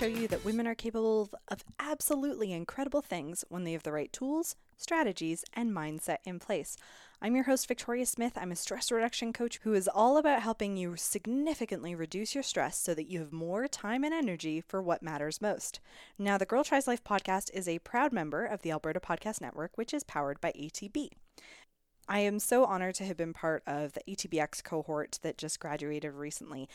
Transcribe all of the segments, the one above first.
show you that women are capable of absolutely incredible things when they have the right tools, strategies, and mindset in place. I'm your host, Victoria Smith. I'm a stress reduction coach who is all about helping you significantly reduce your stress so that you have more time and energy for what matters most. Now, the Girl Tries Life podcast is a proud member of the Alberta Podcast Network, which is powered by ATB. I am so honored to have been part of the ATBX cohort that just graduated recently.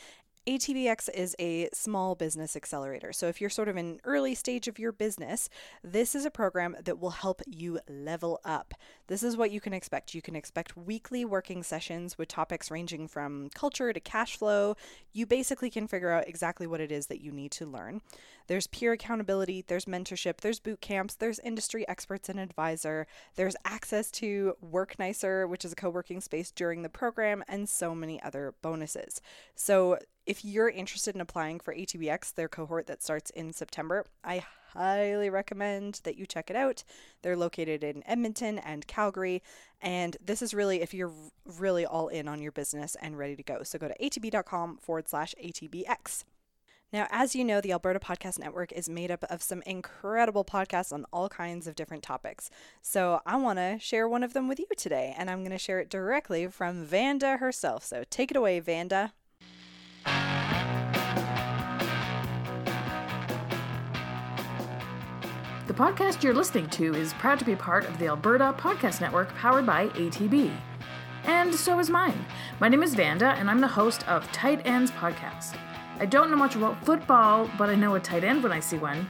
ATBX is a small business accelerator. So if you're sort of in early stage of your business, this is a program that will help you level up. This is what you can expect. You can expect weekly working sessions with topics ranging from culture to cash flow. You basically can figure out exactly what it is that you need to learn. There's peer accountability, there's mentorship, there's boot camps, there's industry experts and advisor, there's access to Work Nicer, which is a co-working space during the program, and so many other bonuses. So if you're interested in applying for ATBX, their cohort that starts in September, I highly recommend that you check it out. They're located in Edmonton and Calgary, and this is really if you're really all in on your business and ready to go. So go to atb.com forward slash ATBX. Now, as you know, the Alberta Podcast Network is made up of some incredible podcasts on all kinds of different topics. So I want to share one of them with you today, and I'm going to share it directly from Vanda herself. So take it away, Vanda. The podcast you're listening to is proud to be part of the Alberta Podcast Network powered by ATB. And so is mine. My name is Vanda, and I'm the host of Tight Ends Podcast. I don't know much about football, but I know a tight end when I see one.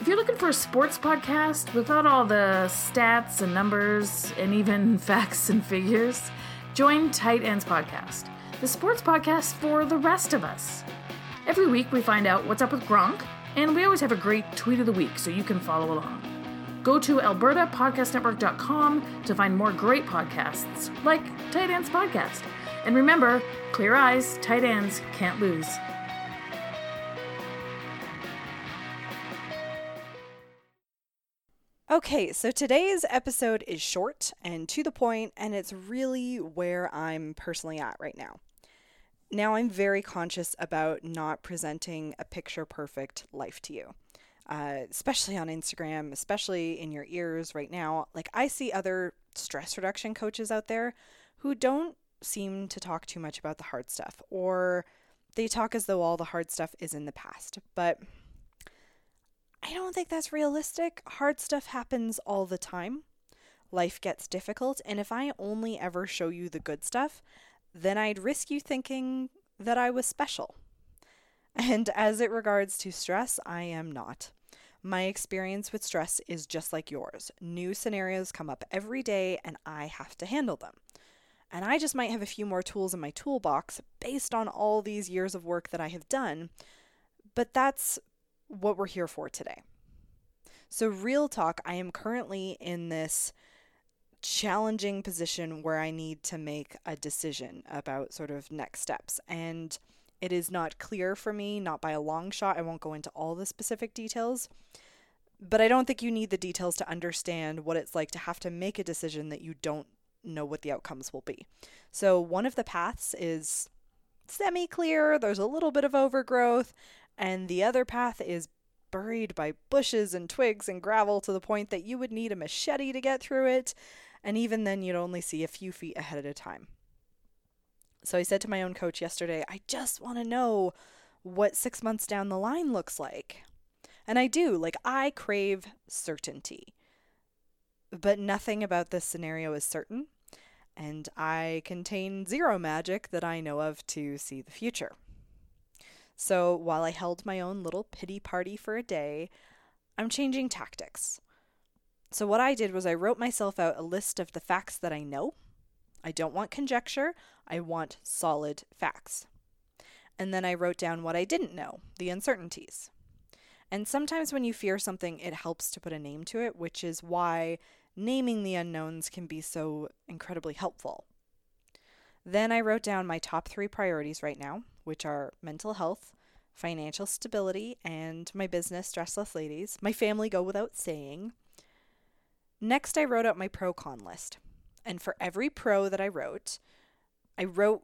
If you're looking for a sports podcast without all the stats and numbers and even facts and figures, join Tight Ends Podcast, the sports podcast for the rest of us. Every week we find out what's up with Gronk and we always have a great tweet of the week so you can follow along. Go to albertapodcastnetwork.com to find more great podcasts like Tight Ends Podcast. And remember, clear eyes, tight ends can't lose. Okay, so today's episode is short and to the point, and it's really where I'm personally at right now. Now, I'm very conscious about not presenting a picture perfect life to you, uh, especially on Instagram, especially in your ears right now. Like, I see other stress reduction coaches out there who don't seem to talk too much about the hard stuff, or they talk as though all the hard stuff is in the past. But I don't think that's realistic. Hard stuff happens all the time. Life gets difficult, and if I only ever show you the good stuff, then I'd risk you thinking that I was special. And as it regards to stress, I am not. My experience with stress is just like yours. New scenarios come up every day, and I have to handle them. And I just might have a few more tools in my toolbox based on all these years of work that I have done. But that's what we're here for today. So, real talk, I am currently in this challenging position where I need to make a decision about sort of next steps. And it is not clear for me, not by a long shot. I won't go into all the specific details, but I don't think you need the details to understand what it's like to have to make a decision that you don't know what the outcomes will be. So, one of the paths is semi clear, there's a little bit of overgrowth, and the other path is buried by bushes and twigs and gravel to the point that you would need a machete to get through it and even then you'd only see a few feet ahead at a time. So I said to my own coach yesterday, I just want to know what six months down the line looks like. And I do, like, I crave certainty. But nothing about this scenario is certain, and I contain zero magic that I know of to see the future. So while I held my own little pity party for a day, I'm changing tactics. So, what I did was I wrote myself out a list of the facts that I know. I don't want conjecture, I want solid facts. And then I wrote down what I didn't know, the uncertainties. And sometimes when you fear something, it helps to put a name to it, which is why naming the unknowns can be so incredibly helpful. Then I wrote down my top three priorities right now, which are mental health, financial stability, and my business, Stressless Ladies. My family go without saying. Next, I wrote out my pro con list. And for every pro that I wrote, I wrote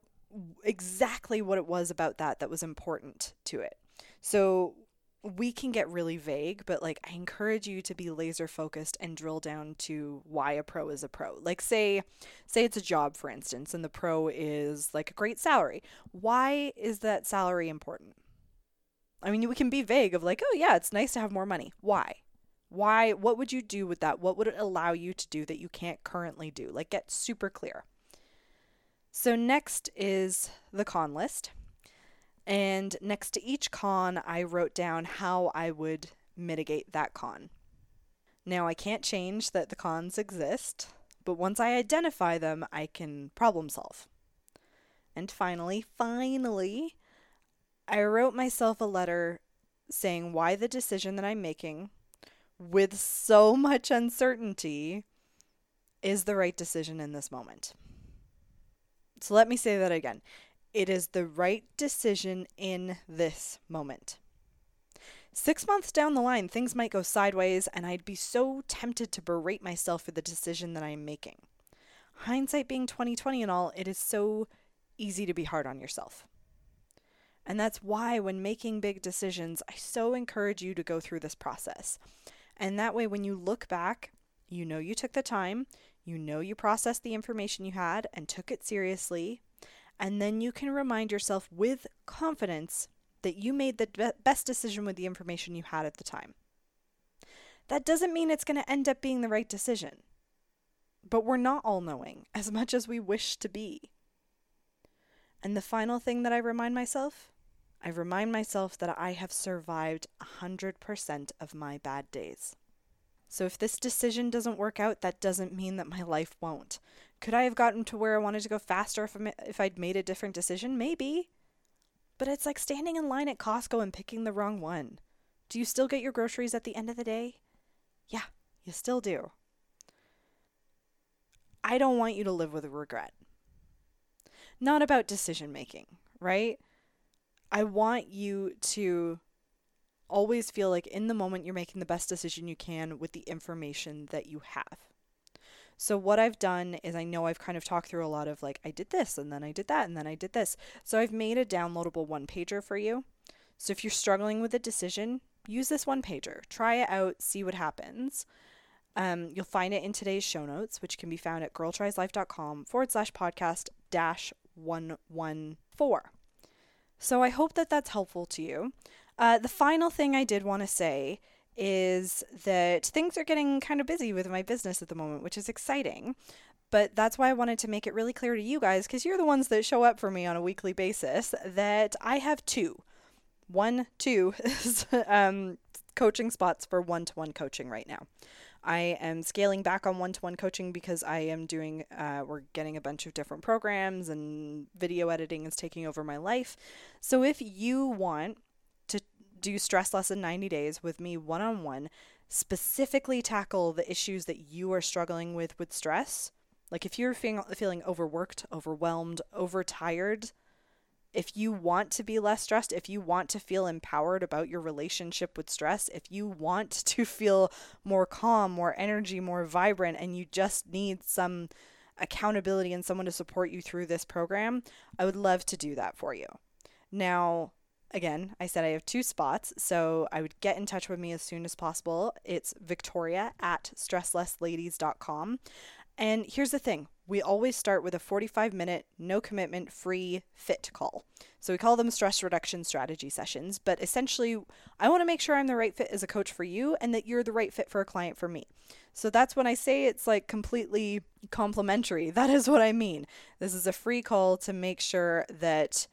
exactly what it was about that that was important to it. So we can get really vague, but like I encourage you to be laser focused and drill down to why a pro is a pro. Like say say it's a job for instance and the pro is like a great salary. Why is that salary important? I mean, we can be vague of like, "Oh yeah, it's nice to have more money." Why? Why what would you do with that? What would it allow you to do that you can't currently do? Like get super clear. So next is the con list. And next to each con, I wrote down how I would mitigate that con. Now, I can't change that the cons exist, but once I identify them, I can problem solve. And finally, finally, I wrote myself a letter saying why the decision that I'm making, with so much uncertainty, is the right decision in this moment. So let me say that again. It is the right decision in this moment. Six months down the line, things might go sideways, and I'd be so tempted to berate myself for the decision that I'm making. Hindsight being 2020 and all, it is so easy to be hard on yourself. And that's why, when making big decisions, I so encourage you to go through this process. And that way, when you look back, you know you took the time, you know you processed the information you had and took it seriously, and then you can remind yourself with confidence that you made the best decision with the information you had at the time. That doesn't mean it's going to end up being the right decision. But we're not all knowing as much as we wish to be. And the final thing that I remind myself I remind myself that I have survived 100% of my bad days. So if this decision doesn't work out, that doesn't mean that my life won't. Could I have gotten to where I wanted to go faster if, I, if I'd made a different decision? Maybe. But it's like standing in line at Costco and picking the wrong one. Do you still get your groceries at the end of the day? Yeah, you still do. I don't want you to live with regret. Not about decision making, right? I want you to always feel like in the moment you're making the best decision you can with the information that you have. So what I've done is I know I've kind of talked through a lot of like I did this and then I did that and then I did this. So I've made a downloadable one pager for you. So if you're struggling with a decision, use this one pager. Try it out, see what happens. Um, you'll find it in today's show notes, which can be found at girltrieslife.com forward slash podcast dash 114. So I hope that that's helpful to you. Uh, the final thing I did want to say is that things are getting kind of busy with my business at the moment, which is exciting. But that's why I wanted to make it really clear to you guys, because you're the ones that show up for me on a weekly basis, that I have two. One, two um, coaching spots for one to one coaching right now. I am scaling back on one to one coaching because I am doing, uh, we're getting a bunch of different programs and video editing is taking over my life. So if you want to do stress less in 90 days with me one on one, specifically tackle the issues that you are struggling with with stress. Like if you're feeling, feeling overworked, overwhelmed, overtired, if you want to be less stressed, if you want to feel empowered about your relationship with stress, if you want to feel more calm, more energy, more vibrant, and you just need some accountability and someone to support you through this program, I would love to do that for you. Now, again, I said I have two spots, so I would get in touch with me as soon as possible. It's victoria at stresslessladies.com. And here's the thing we always start with a 45 minute, no commitment, free fit call. So we call them stress reduction strategy sessions, but essentially, I want to make sure I'm the right fit as a coach for you and that you're the right fit for a client for me. So that's when I say it's like completely complimentary. That is what I mean. This is a free call to make sure that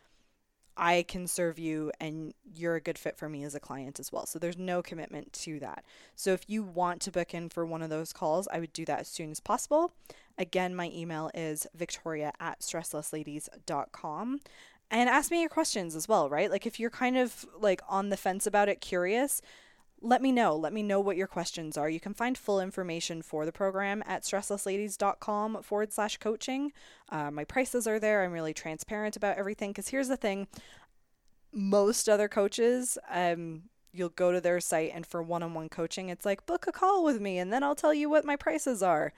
I can serve you and you're a good fit for me as a client as well. So there's no commitment to that. So if you want to book in for one of those calls, I would do that as soon as possible. Again, my email is victoria at stresslessladies.com. And ask me your questions as well, right? Like if you're kind of like on the fence about it, curious, let me know. Let me know what your questions are. You can find full information for the program at stresslessladies.com forward slash coaching. Uh, my prices are there. I'm really transparent about everything because here's the thing most other coaches, um, you'll go to their site and for one on one coaching, it's like book a call with me and then I'll tell you what my prices are.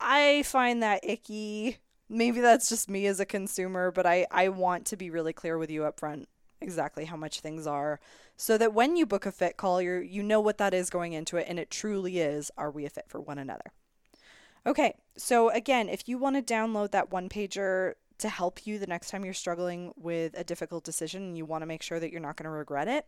I find that icky. maybe that's just me as a consumer, but I, I want to be really clear with you up front exactly how much things are so that when you book a fit call you you know what that is going into it and it truly is are we a fit for one another. Okay, so again, if you want to download that one pager to help you the next time you're struggling with a difficult decision and you want to make sure that you're not going to regret it,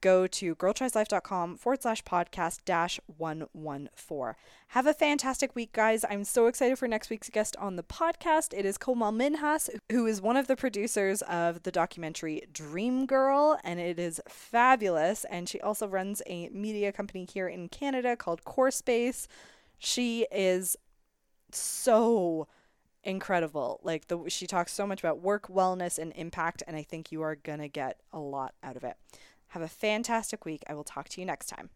go to girltrieslife.com forward slash podcast dash 114. Have a fantastic week, guys. I'm so excited for next week's guest on the podcast. It is Komal Minhas, who is one of the producers of the documentary Dream Girl, and it is fabulous. And she also runs a media company here in Canada called Core Space. She is so incredible. Like the she talks so much about work, wellness, and impact, and I think you are gonna get a lot out of it. Have a fantastic week. I will talk to you next time.